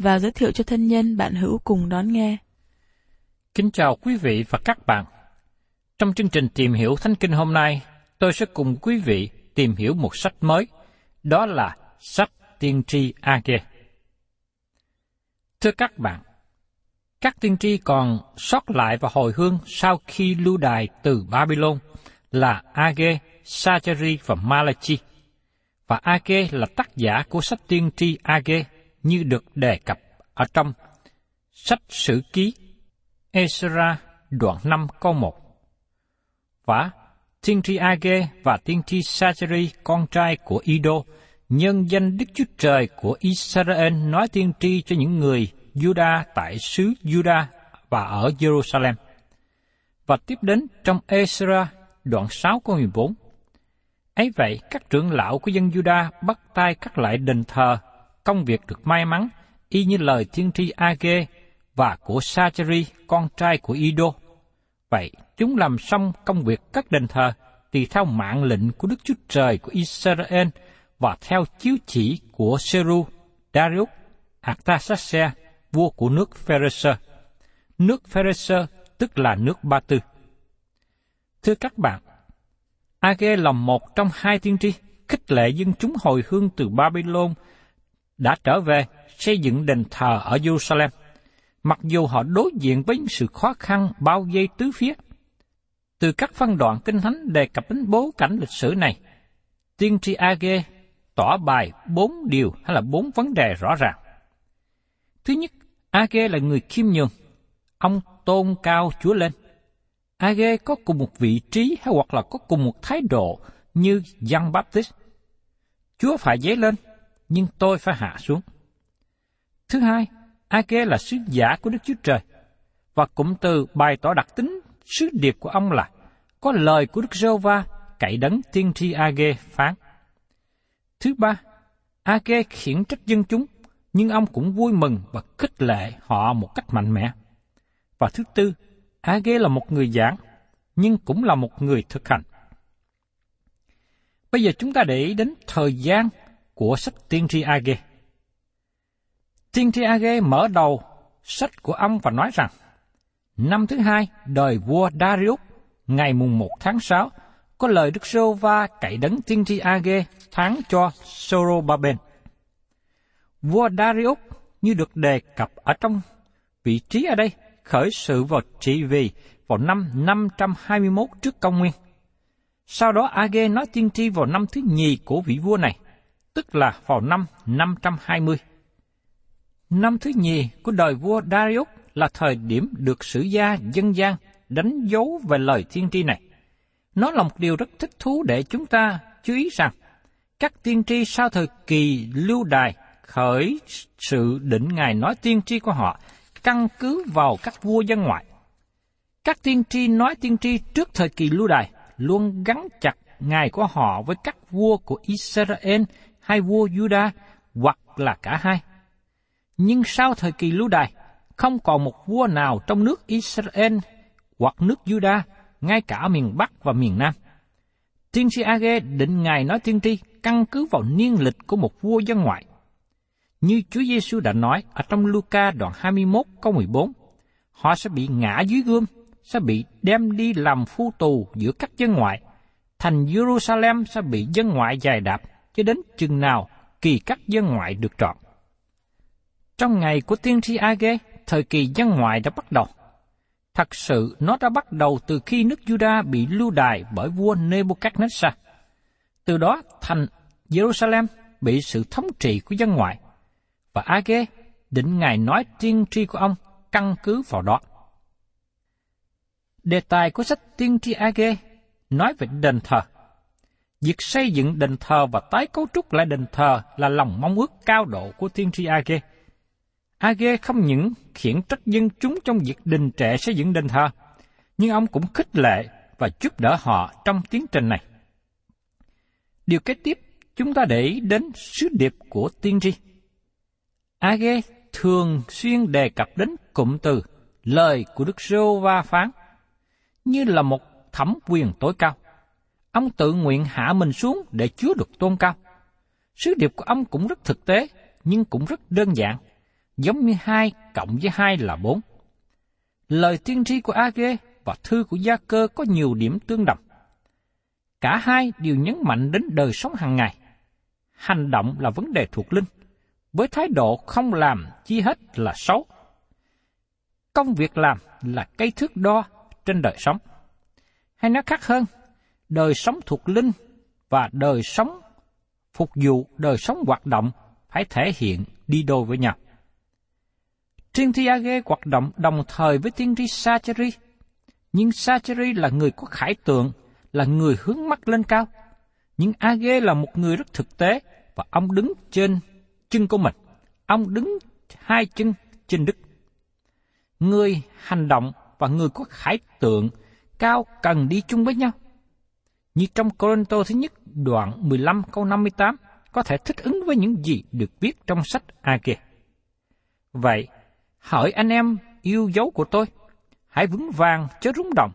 và giới thiệu cho thân nhân bạn hữu cùng đón nghe. Kính chào quý vị và các bạn. Trong chương trình tìm hiểu Thánh Kinh hôm nay, tôi sẽ cùng quý vị tìm hiểu một sách mới, đó là sách Tiên tri Age. Thưa các bạn, các tiên tri còn sót lại và hồi hương sau khi lưu đài từ Babylon là Age, Sacheri và Malachi. Và Age là tác giả của sách tiên tri Age như được đề cập ở trong sách sử ký Ezra đoạn 5 câu 1. Và tiên tri Age và tiên tri Sacheri con trai của Ido nhân danh Đức Chúa Trời của Israel nói tiên tri cho những người Juda tại xứ Juda và ở Jerusalem. Và tiếp đến trong Ezra đoạn 6 câu 14. Ấy vậy, các trưởng lão của dân Juda bắt tay cắt lại đền thờ, công việc được may mắn, y như lời thiên tri Age và của Sacheri, con trai của Ido. Vậy, chúng làm xong công việc cất đền thờ, tùy theo mạng lệnh của Đức Chúa Trời của Israel và theo chiếu chỉ của Seru, Darius, Artaxerxes, vua của nước Pharisee. Nước Pharisee tức là nước Ba Tư. Thưa các bạn, Age là một trong hai tiên tri khích lệ dân chúng hồi hương từ Babylon đã trở về xây dựng đền thờ ở Jerusalem, mặc dù họ đối diện với những sự khó khăn bao vây tứ phía. Từ các phân đoạn kinh thánh đề cập đến bố cảnh lịch sử này, tiên tri Age tỏ bài bốn điều hay là bốn vấn đề rõ ràng. Thứ nhất, Age là người khiêm nhường. Ông tôn cao Chúa lên. Age có cùng một vị trí hay hoặc là có cùng một thái độ như Giăng Baptist. Chúa phải dấy lên, nhưng tôi phải hạ xuống. Thứ hai, Age là sứ giả của Đức Chúa Trời. Và cụm từ bày tỏ đặc tính sứ điệp của ông là có lời của Đức giê va cậy đấng tiên tri Age phán. Thứ ba, Age khiển trách dân chúng, nhưng ông cũng vui mừng và khích lệ họ một cách mạnh mẽ. Và thứ tư, Age là một người giảng, nhưng cũng là một người thực hành. Bây giờ chúng ta để ý đến thời gian của sách tiên tri Age. Tiên tri Age mở đầu sách của ông và nói rằng, năm thứ hai đời vua Darius, ngày mùng 1 tháng 6, có lời Đức Sô Va cậy đấng tiên tri Age tháng cho Sorobaben. Vua Darius như được đề cập ở trong vị trí ở đây khởi sự vào trị vì vào năm 521 trước công nguyên. Sau đó Age nói tiên tri vào năm thứ nhì của vị vua này, tức là vào năm 520. Năm thứ nhì của đời vua Darius là thời điểm được sử gia dân gian đánh dấu về lời tiên tri này. Nó là một điều rất thích thú để chúng ta chú ý rằng, các tiên tri sau thời kỳ lưu đài khởi sự định ngài nói tiên tri của họ căn cứ vào các vua dân ngoại. Các tiên tri nói tiên tri trước thời kỳ lưu đài luôn gắn chặt ngài của họ với các vua của Israel hai vua Judah hoặc là cả hai. Nhưng sau thời kỳ lưu đài, không còn một vua nào trong nước Israel hoặc nước Judah, ngay cả miền Bắc và miền Nam. Tiên tri Age định ngài nói tiên tri căn cứ vào niên lịch của một vua dân ngoại. Như Chúa Giêsu đã nói ở trong Luca đoạn 21 câu 14, họ sẽ bị ngã dưới gươm, sẽ bị đem đi làm phu tù giữa các dân ngoại. Thành Jerusalem sẽ bị dân ngoại dài đạp cho đến chừng nào kỳ các dân ngoại được trọn. Trong ngày của tiên tri Age, thời kỳ dân ngoại đã bắt đầu. Thật sự nó đã bắt đầu từ khi nước Juda bị lưu đài bởi vua Nebuchadnezzar. Từ đó thành Jerusalem bị sự thống trị của dân ngoại. Và Age định ngài nói tiên tri của ông căn cứ vào đó. Đề tài của sách tiên tri Age nói về đền thờ. Việc xây dựng đền thờ và tái cấu trúc lại đền thờ là lòng mong ước cao độ của tiên tri Age. Age không những khiển trách dân chúng trong việc đình trệ xây dựng đền thờ, nhưng ông cũng khích lệ và giúp đỡ họ trong tiến trình này. Điều kế tiếp, chúng ta để ý đến sứ điệp của tiên tri. Age thường xuyên đề cập đến cụm từ lời của Đức Rô Va phán, như là một thẩm quyền tối cao. Ông tự nguyện hạ mình xuống để Chúa được tôn cao. Sứ điệp của ông cũng rất thực tế, nhưng cũng rất đơn giản, giống như hai cộng với hai là bốn. Lời tiên tri của Age và thư của Gia Cơ có nhiều điểm tương đồng. Cả hai đều nhấn mạnh đến đời sống hàng ngày. Hành động là vấn đề thuộc linh, với thái độ không làm chi hết là xấu. Công việc làm là cây thước đo trên đời sống. Hay nói khác hơn, đời sống thuộc linh và đời sống phục vụ đời sống hoạt động phải thể hiện đi đôi với nhau. Tiên tri Age hoạt động đồng thời với tiên tri Sacheri, nhưng Sacheri là người có khải tượng, là người hướng mắt lên cao. Nhưng Age là một người rất thực tế và ông đứng trên chân của mình. Ông đứng hai chân trên đức. Người hành động và người có khải tượng cao cần đi chung với nhau. Như trong Corinto thứ nhất đoạn 15 câu 58 có thể thích ứng với những gì được viết trong sách Age. Vậy, hỏi anh em yêu dấu của tôi, hãy vững vàng chớ rúng động,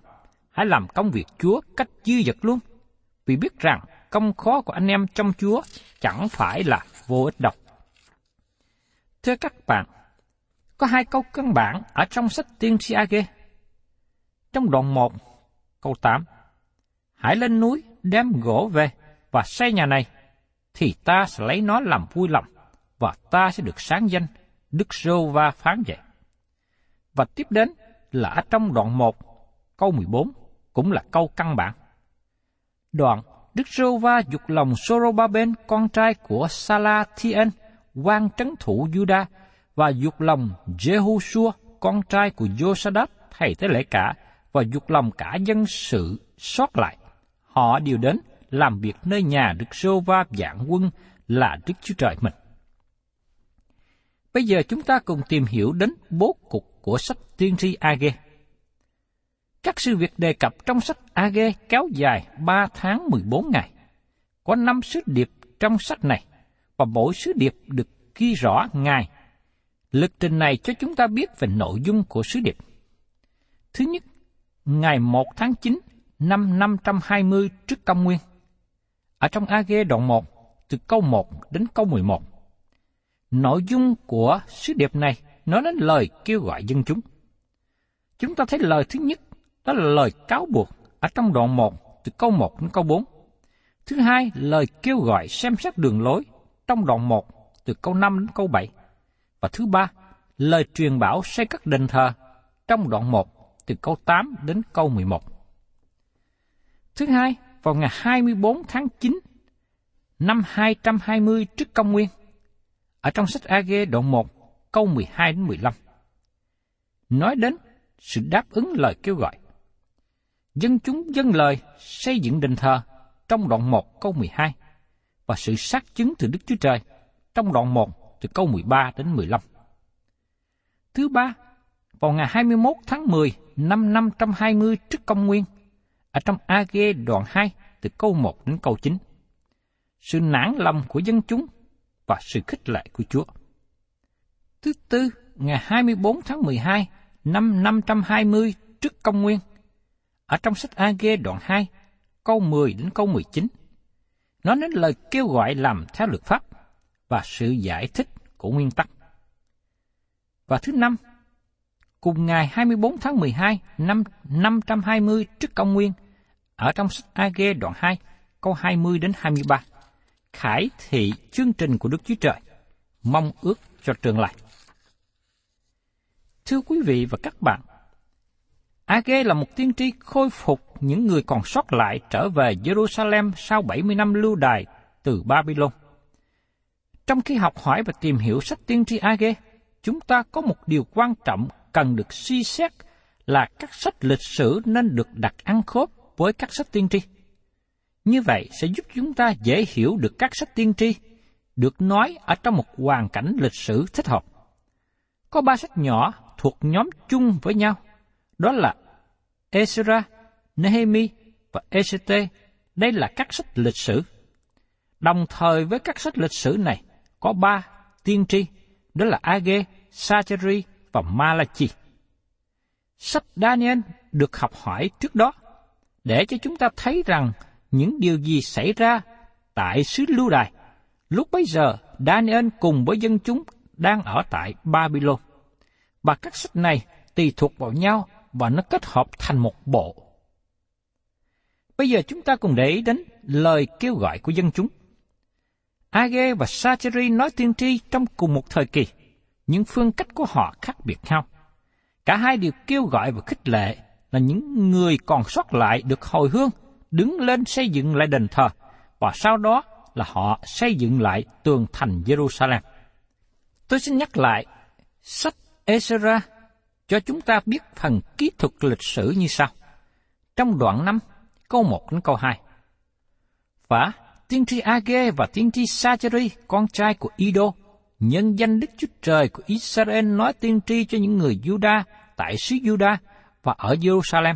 hãy làm công việc Chúa cách dư dật luôn, vì biết rằng công khó của anh em trong Chúa chẳng phải là vô ích đâu. Thưa các bạn, có hai câu căn bản ở trong sách tiên tri Age. Trong đoạn 1, câu 8, Hãy lên núi đem gỗ về và xây nhà này, thì ta sẽ lấy nó làm vui lòng, và ta sẽ được sáng danh, Đức Rô Va phán vậy. Và tiếp đến là ở trong đoạn 1, câu 14, cũng là câu căn bản. Đoạn Đức Rô Va dục lòng Sorobaben, con trai của Salathiel, quan trấn thủ Juda, và dục lòng Jehoshua, con trai của Josadat, thầy tế lễ cả, và dục lòng cả dân sự sót lại. Họ đều đến làm việc nơi nhà Đức Sô Va dạng quân là Đức Chúa Trời mình. Bây giờ chúng ta cùng tìm hiểu đến bố cục của sách tiên tri Age. Các sự việc đề cập trong sách Age kéo dài 3 tháng 14 ngày. Có 5 sứ điệp trong sách này, và mỗi sứ điệp được ghi rõ ngày. Lịch trình này cho chúng ta biết về nội dung của sứ điệp. Thứ nhất, ngày 1 tháng 9 năm 520 trước công nguyên. Ở trong AG đoạn 1, từ câu 1 đến câu 11. Nội dung của sứ điệp này nói đến lời kêu gọi dân chúng. Chúng ta thấy lời thứ nhất đó là lời cáo buộc ở trong đoạn 1 từ câu 1 đến câu 4. Thứ hai, lời kêu gọi xem xét đường lối trong đoạn 1 từ câu 5 đến câu 7. Và thứ ba, lời truyền bảo xây các đền thờ trong đoạn 1 từ câu 8 đến câu 11. Thứ hai, vào ngày 24 tháng 9 năm 220 trước công nguyên, ở trong sách AG đoạn 1, câu 12 đến 15. Nói đến sự đáp ứng lời kêu gọi. Dân chúng dâng lời xây dựng đền thờ trong đoạn 1 câu 12 và sự xác chứng từ Đức Chúa Trời trong đoạn 1 từ câu 13 đến 15. Thứ ba, vào ngày 21 tháng 10 năm 520 trước công nguyên, ở trong AG đoạn 2 từ câu 1 đến câu 9. Sự nản lòng của dân chúng và sự khích lệ của Chúa. Thứ tư, ngày 24 tháng 12 năm 520 trước công nguyên, ở trong sách AG đoạn 2, câu 10 đến câu 19, nó đến lời kêu gọi làm theo luật pháp và sự giải thích của nguyên tắc. Và thứ năm, cùng ngày 24 tháng 12 năm 520 trước công nguyên, ở trong sách AG đoạn 2, câu 20 đến 23, khải thị chương trình của Đức Chúa Trời, mong ước cho trường lai. Thưa quý vị và các bạn, A-gê là một tiên tri khôi phục những người còn sót lại trở về Jerusalem sau 70 năm lưu đài từ Babylon. Trong khi học hỏi và tìm hiểu sách tiên tri A-gê, chúng ta có một điều quan trọng cần được suy xét là các sách lịch sử nên được đặt ăn khớp với các sách tiên tri. Như vậy sẽ giúp chúng ta dễ hiểu được các sách tiên tri được nói ở trong một hoàn cảnh lịch sử thích hợp. Có ba sách nhỏ thuộc nhóm chung với nhau, đó là Ezra, Nehemi và Esete. Đây là các sách lịch sử. Đồng thời với các sách lịch sử này có ba tiên tri, đó là Age, Sacheri và Malachi. Sách Daniel được học hỏi trước đó để cho chúng ta thấy rằng những điều gì xảy ra tại xứ lưu đài. Lúc bấy giờ, Daniel cùng với dân chúng đang ở tại Babylon. Và các sách này tùy thuộc vào nhau và nó kết hợp thành một bộ. Bây giờ chúng ta cùng để ý đến lời kêu gọi của dân chúng. Age và Sacheri nói tiên tri trong cùng một thời kỳ, nhưng phương cách của họ khác biệt nhau. Cả hai đều kêu gọi và khích lệ là những người còn sót lại được hồi hương đứng lên xây dựng lại đền thờ và sau đó là họ xây dựng lại tường thành Jerusalem. Tôi xin nhắc lại sách Ezra cho chúng ta biết phần kỹ thuật lịch sử như sau. Trong đoạn 5, câu 1 đến câu 2. Và tiên tri Age và tiên tri Sacheri, con trai của Ido, nhân danh Đức Chúa Trời của Israel nói tiên tri cho những người Juda tại xứ Juda và ở Jerusalem.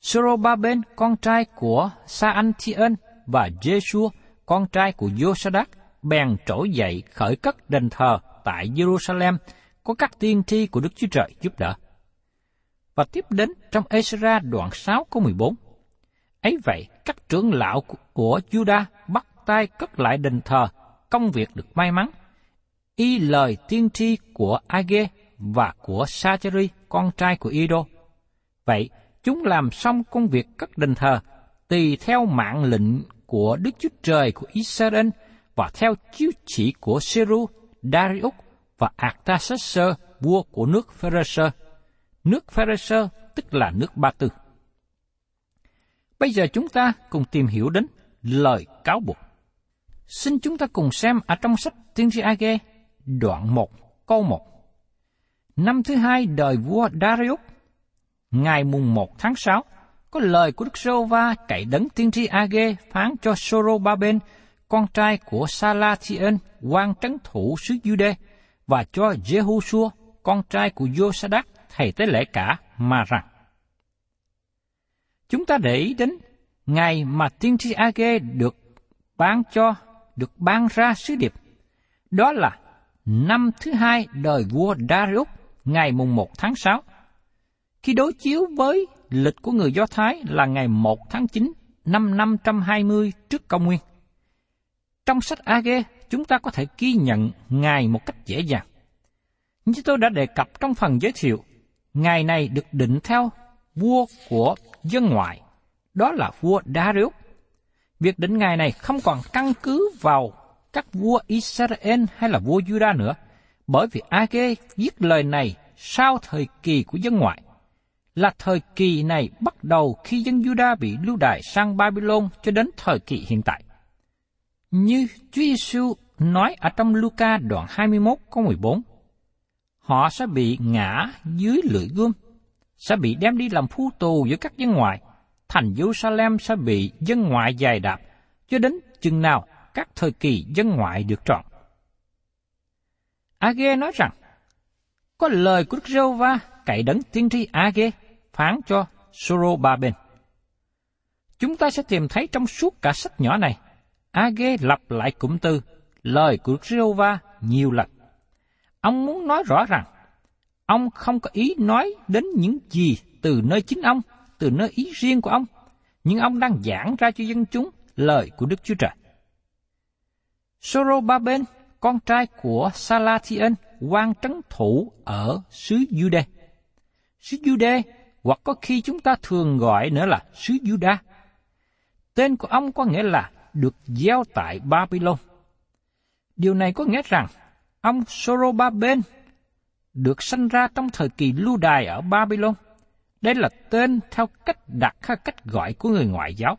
Sorobaben, con trai của Saantien và Jeshua, con trai của Josadak, bèn trỗi dậy khởi cất đền thờ tại Jerusalem có các tiên tri của Đức Chúa Trời giúp đỡ. Và tiếp đến trong Ezra đoạn 6 câu 14. Ấy vậy, các trưởng lão của Juda bắt tay cất lại đền thờ, công việc được may mắn. Y lời tiên tri của Age và của Sacheri, con trai của Ido. Vậy, chúng làm xong công việc cất đền thờ, tùy theo mạng lệnh của Đức Chúa Trời của Israel và theo chiếu chỉ của Seru, Darius và Artaxerxes, vua của nước Pharisee. Nước Pharisee tức là nước Ba Tư. Bây giờ chúng ta cùng tìm hiểu đến lời cáo buộc. Xin chúng ta cùng xem ở trong sách Tiên tri Age, đoạn 1, câu 1. Năm thứ hai đời vua Darius, ngày mùng 1 tháng 6, có lời của Đức Sô Va cậy đấng tiên tri Age phán cho Sorobaben, con trai của Salathiel, quan trấn thủ xứ Jude, và cho Jehoshua, con trai của Josadak, thầy tế lễ cả, mà rằng Chúng ta để ý đến ngày mà tiên tri Age được ban cho, được ban ra sứ điệp. Đó là năm thứ hai đời vua Darius, ngày mùng 1 tháng 6. Khi đối chiếu với lịch của người Do Thái là ngày 1 tháng 9 năm 520 trước công nguyên. Trong sách Age, chúng ta có thể ghi nhận ngày một cách dễ dàng. Như tôi đã đề cập trong phần giới thiệu, ngày này được định theo vua của dân ngoại, đó là vua Darius. Việc định ngày này không còn căn cứ vào các vua Israel hay là vua Juda nữa, bởi vì Age viết lời này sau thời kỳ của dân ngoại là thời kỳ này bắt đầu khi dân Juda bị lưu đày sang Babylon cho đến thời kỳ hiện tại. Như Chúa Giêsu nói ở trong Luca đoạn 21 câu 14, họ sẽ bị ngã dưới lưỡi gươm, sẽ bị đem đi làm phu tù giữa các dân ngoại, thành Jerusalem sẽ bị dân ngoại dài đạp, cho đến chừng nào các thời kỳ dân ngoại được trọn. Age nói rằng, có lời của Đức Rêu Va cậy đấng tiên tri Age phán cho Sorobaben. Chúng ta sẽ tìm thấy trong suốt cả sách nhỏ này, Age lặp lại cụm từ lời của Đức Va nhiều lần. Ông muốn nói rõ rằng, ông không có ý nói đến những gì từ nơi chính ông, từ nơi ý riêng của ông, nhưng ông đang giảng ra cho dân chúng lời của Đức Chúa Trời. Sorobaben, con trai của Salatien, quan trấn thủ ở xứ Jude. Xứ Jude, hoặc có khi chúng ta thường gọi nữa là xứ Juda. Tên của ông có nghĩa là được gieo tại Babylon. Điều này có nghĩa rằng ông Sorobaben được sanh ra trong thời kỳ lưu đài ở Babylon. Đây là tên theo cách đặt hay cách gọi của người ngoại giáo.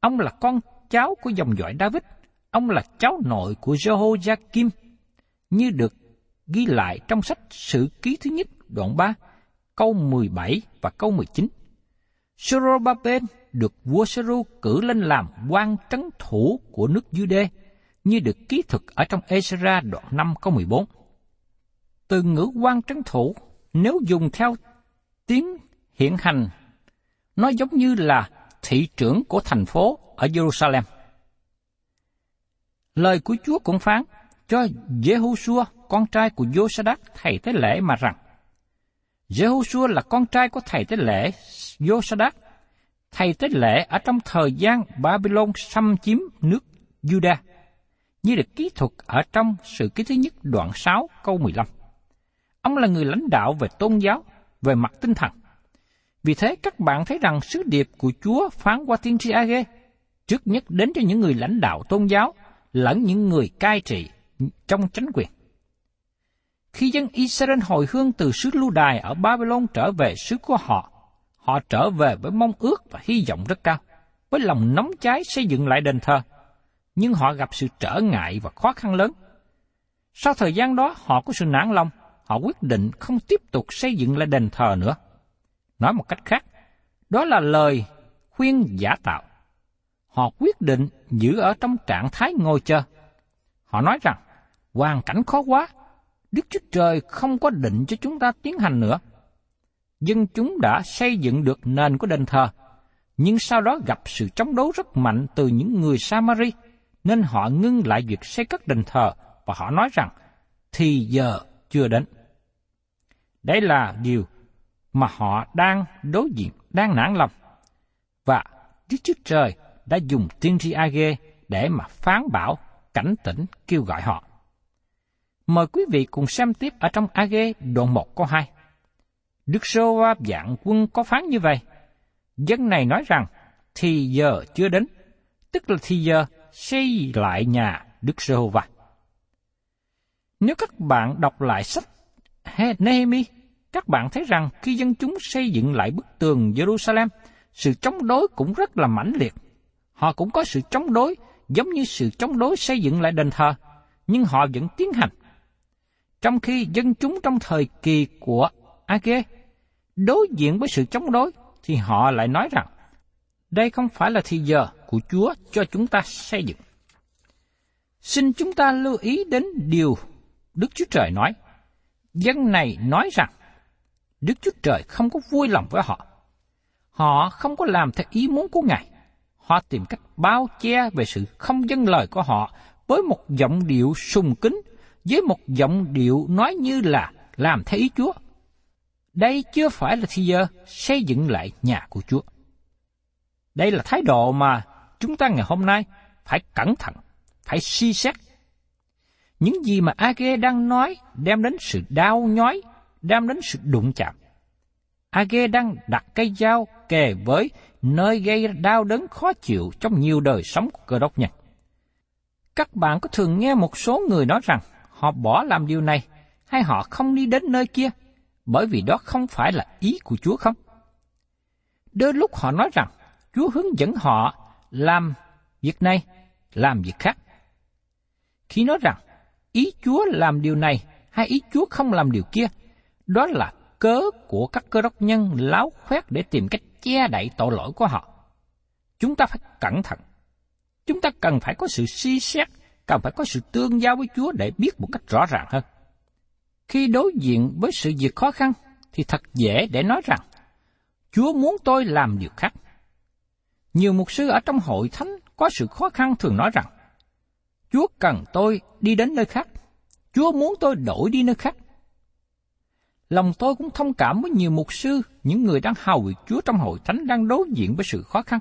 Ông là con cháu của dòng dõi David. Ông là cháu nội của Jehoiakim, như được ghi lại trong sách Sử ký thứ nhất đoạn 3, câu 17 và câu 19. Sorobaben được vua Seru cử lên làm quan trấn thủ của nước Jude, như được ký thực ở trong Ezra đoạn 5 câu 14. Từ ngữ quan trấn thủ, nếu dùng theo tiếng hiện hành, nó giống như là thị trưởng của thành phố ở Jerusalem. Lời của Chúa cũng phán cho Jehoshua, con trai của Josadak, thầy tế lễ mà rằng, Jehoshua là con trai của thầy tế lễ Josadak, thầy tế lễ ở trong thời gian Babylon xâm chiếm nước Judah, như được ký thuật ở trong sự ký thứ nhất đoạn 6 câu 15. Ông là người lãnh đạo về tôn giáo, về mặt tinh thần. Vì thế các bạn thấy rằng sứ điệp của Chúa phán qua tiên tri Age trước nhất đến cho những người lãnh đạo tôn giáo lẫn những người cai trị trong chánh quyền. Khi dân Israel hồi hương từ xứ lưu đài ở Babylon trở về xứ của họ, họ trở về với mong ước và hy vọng rất cao, với lòng nóng cháy xây dựng lại đền thờ. Nhưng họ gặp sự trở ngại và khó khăn lớn. Sau thời gian đó, họ có sự nản lòng, họ quyết định không tiếp tục xây dựng lại đền thờ nữa. Nói một cách khác, đó là lời khuyên giả tạo. Họ quyết định giữ ở trong trạng thái ngồi chờ. Họ nói rằng, hoàn cảnh khó quá, Đức Chúa Trời không có định cho chúng ta tiến hành nữa. Dân chúng đã xây dựng được nền của đền thờ, nhưng sau đó gặp sự chống đối rất mạnh từ những người Samari, nên họ ngưng lại việc xây cất đền thờ và họ nói rằng, thì giờ chưa đến. Đấy là điều mà họ đang đối diện, đang nản lòng. Và Đức Chúa Trời đã dùng tiên tri Age để mà phán bảo, cảnh tỉnh, kêu gọi họ. Mời quý vị cùng xem tiếp ở trong AG đoạn 1 câu 2. Đức Sô Va dạng quân có phán như vậy. Dân này nói rằng, thì giờ chưa đến, tức là thì giờ xây lại nhà Đức Sô Va. Nếu các bạn đọc lại sách Nehemi, các bạn thấy rằng khi dân chúng xây dựng lại bức tường Jerusalem, sự chống đối cũng rất là mãnh liệt. Họ cũng có sự chống đối giống như sự chống đối xây dựng lại đền thờ, nhưng họ vẫn tiến hành. Trong khi dân chúng trong thời kỳ của Age đối diện với sự chống đối, thì họ lại nói rằng, đây không phải là thì giờ của Chúa cho chúng ta xây dựng. Xin chúng ta lưu ý đến điều Đức Chúa Trời nói. Dân này nói rằng, Đức Chúa Trời không có vui lòng với họ. Họ không có làm theo ý muốn của Ngài. Họ tìm cách bao che về sự không dân lời của họ với một giọng điệu sùng kính, với một giọng điệu nói như là làm theo ý Chúa. Đây chưa phải là thời giờ xây dựng lại nhà của Chúa. Đây là thái độ mà chúng ta ngày hôm nay phải cẩn thận, phải suy xét. Những gì mà Age đang nói đem đến sự đau nhói, đem đến sự đụng chạm. Age đang đặt cây dao kề với nơi gây đau đớn khó chịu trong nhiều đời sống của cơ đốc nhân. Các bạn có thường nghe một số người nói rằng họ bỏ làm điều này hay họ không đi đến nơi kia bởi vì đó không phải là ý của Chúa không? Đôi lúc họ nói rằng Chúa hướng dẫn họ làm việc này, làm việc khác. Khi nói rằng ý Chúa làm điều này hay ý Chúa không làm điều kia, đó là cớ của các cơ đốc nhân láo khoét để tìm cách che đậy tội lỗi của họ. Chúng ta phải cẩn thận. Chúng ta cần phải có sự suy xét, cần phải có sự tương giao với Chúa để biết một cách rõ ràng hơn. Khi đối diện với sự việc khó khăn, thì thật dễ để nói rằng, Chúa muốn tôi làm điều khác. Nhiều mục sư ở trong hội thánh có sự khó khăn thường nói rằng, Chúa cần tôi đi đến nơi khác. Chúa muốn tôi đổi đi nơi khác. Lòng tôi cũng thông cảm với nhiều mục sư, những người đang hầu việc Chúa trong hội thánh đang đối diện với sự khó khăn.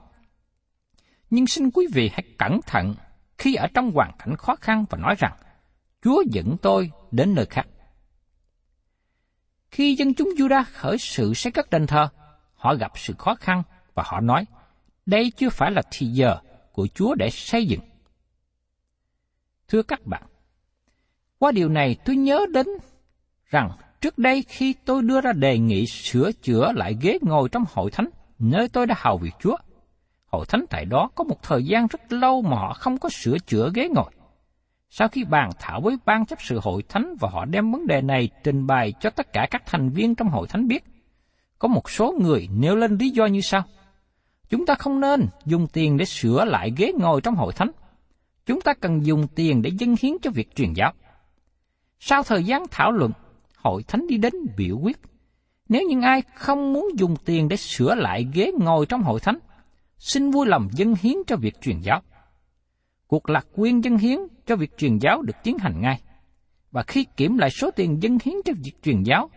Nhưng xin quý vị hãy cẩn thận khi ở trong hoàn cảnh khó khăn và nói rằng, Chúa dẫn tôi đến nơi khác. Khi dân chúng Juda khởi sự xây cất đền thờ, họ gặp sự khó khăn và họ nói, đây chưa phải là thì giờ của Chúa để xây dựng. Thưa các bạn, qua điều này tôi nhớ đến rằng trước đây khi tôi đưa ra đề nghị sửa chữa lại ghế ngồi trong hội thánh, nơi tôi đã hầu việc Chúa, hội thánh tại đó có một thời gian rất lâu mà họ không có sửa chữa ghế ngồi. Sau khi bàn thảo với ban chấp sự hội thánh và họ đem vấn đề này trình bày cho tất cả các thành viên trong hội thánh biết, có một số người nêu lên lý do như sau. Chúng ta không nên dùng tiền để sửa lại ghế ngồi trong hội thánh. Chúng ta cần dùng tiền để dâng hiến cho việc truyền giáo. Sau thời gian thảo luận, hội thánh đi đến biểu quyết. Nếu những ai không muốn dùng tiền để sửa lại ghế ngồi trong hội thánh, xin vui lòng dân hiến cho việc truyền giáo. Cuộc lạc quyên dân hiến cho việc truyền giáo được tiến hành ngay. Và khi kiểm lại số tiền dân hiến cho việc truyền giáo,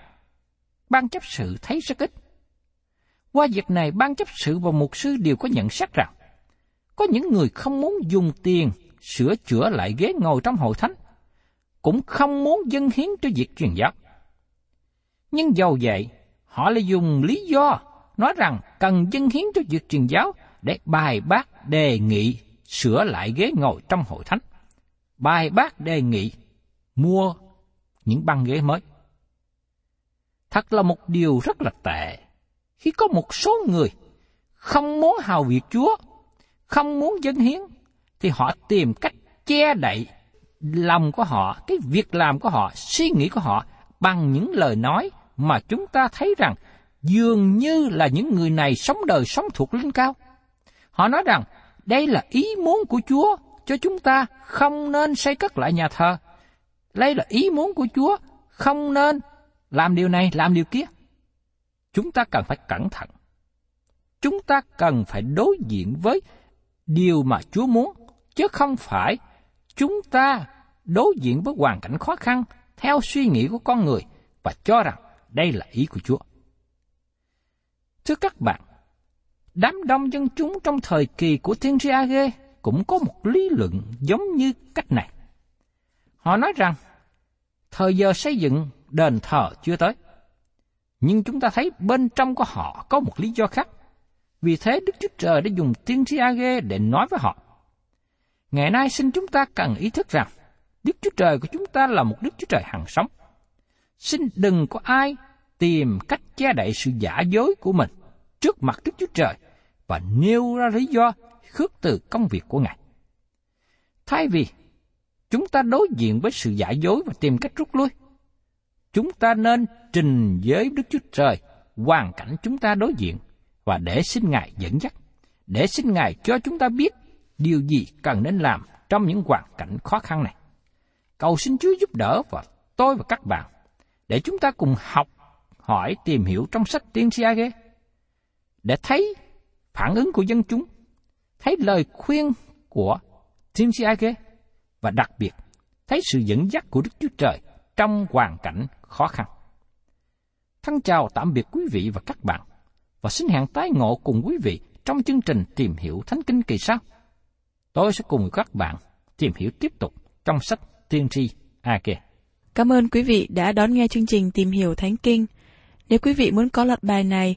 ban chấp sự thấy rất ít. Qua việc này, ban chấp sự và mục sư đều có nhận xét rằng, có những người không muốn dùng tiền sửa chữa lại ghế ngồi trong hội thánh, cũng không muốn dân hiến cho việc truyền giáo. Nhưng dầu vậy, họ lại dùng lý do nói rằng cần dân hiến cho việc truyền giáo để bài bác đề nghị sửa lại ghế ngồi trong hội thánh. Bài bác đề nghị mua những băng ghế mới. Thật là một điều rất là tệ khi có một số người không muốn hào việc Chúa, không muốn dân hiến, thì họ tìm cách che đậy lòng của họ, cái việc làm của họ, suy nghĩ của họ bằng những lời nói mà chúng ta thấy rằng dường như là những người này sống đời sống thuộc linh cao. Họ nói rằng đây là ý muốn của Chúa cho chúng ta không nên xây cất lại nhà thờ. Đây là ý muốn của Chúa không nên làm điều này, làm điều kia. Chúng ta cần phải cẩn thận. Chúng ta cần phải đối diện với điều mà Chúa muốn, chứ không phải chúng ta đối diện với hoàn cảnh khó khăn theo suy nghĩ của con người và cho rằng đây là ý của Chúa. Thưa các bạn, đám đông dân chúng trong thời kỳ của thiên tri Age cũng có một lý luận giống như cách này. Họ nói rằng, thời giờ xây dựng đền thờ chưa tới. Nhưng chúng ta thấy bên trong của họ có một lý do khác. Vì thế Đức Chúa Trời đã dùng Thiên tri Age để nói với họ. Ngày nay xin chúng ta cần ý thức rằng Đức Chúa Trời của chúng ta là một Đức Chúa Trời hằng sống. Xin đừng có ai tìm cách che đậy sự giả dối của mình trước mặt Đức Chúa Trời và nêu ra lý do khước từ công việc của Ngài. Thay vì chúng ta đối diện với sự giả dối và tìm cách rút lui, chúng ta nên trình với Đức Chúa Trời hoàn cảnh chúng ta đối diện và để xin Ngài dẫn dắt, để xin Ngài cho chúng ta biết điều gì cần nên làm trong những hoàn cảnh khó khăn này. Cầu xin Chúa giúp đỡ và tôi và các bạn để chúng ta cùng học hỏi tìm hiểu trong sách tiên tri Age để thấy phản ứng của dân chúng, thấy lời khuyên của tiên tri Age và đặc biệt thấy sự dẫn dắt của Đức Chúa Trời trong hoàn cảnh khó khăn. Thân chào tạm biệt quý vị và các bạn và xin hẹn tái ngộ cùng quý vị trong chương trình tìm hiểu Thánh Kinh kỳ sau. Tôi sẽ cùng các bạn tìm hiểu tiếp tục trong sách Tiên tri Age. Cảm ơn quý vị đã đón nghe chương trình Tìm hiểu Thánh Kinh. Nếu quý vị muốn có loạt bài này,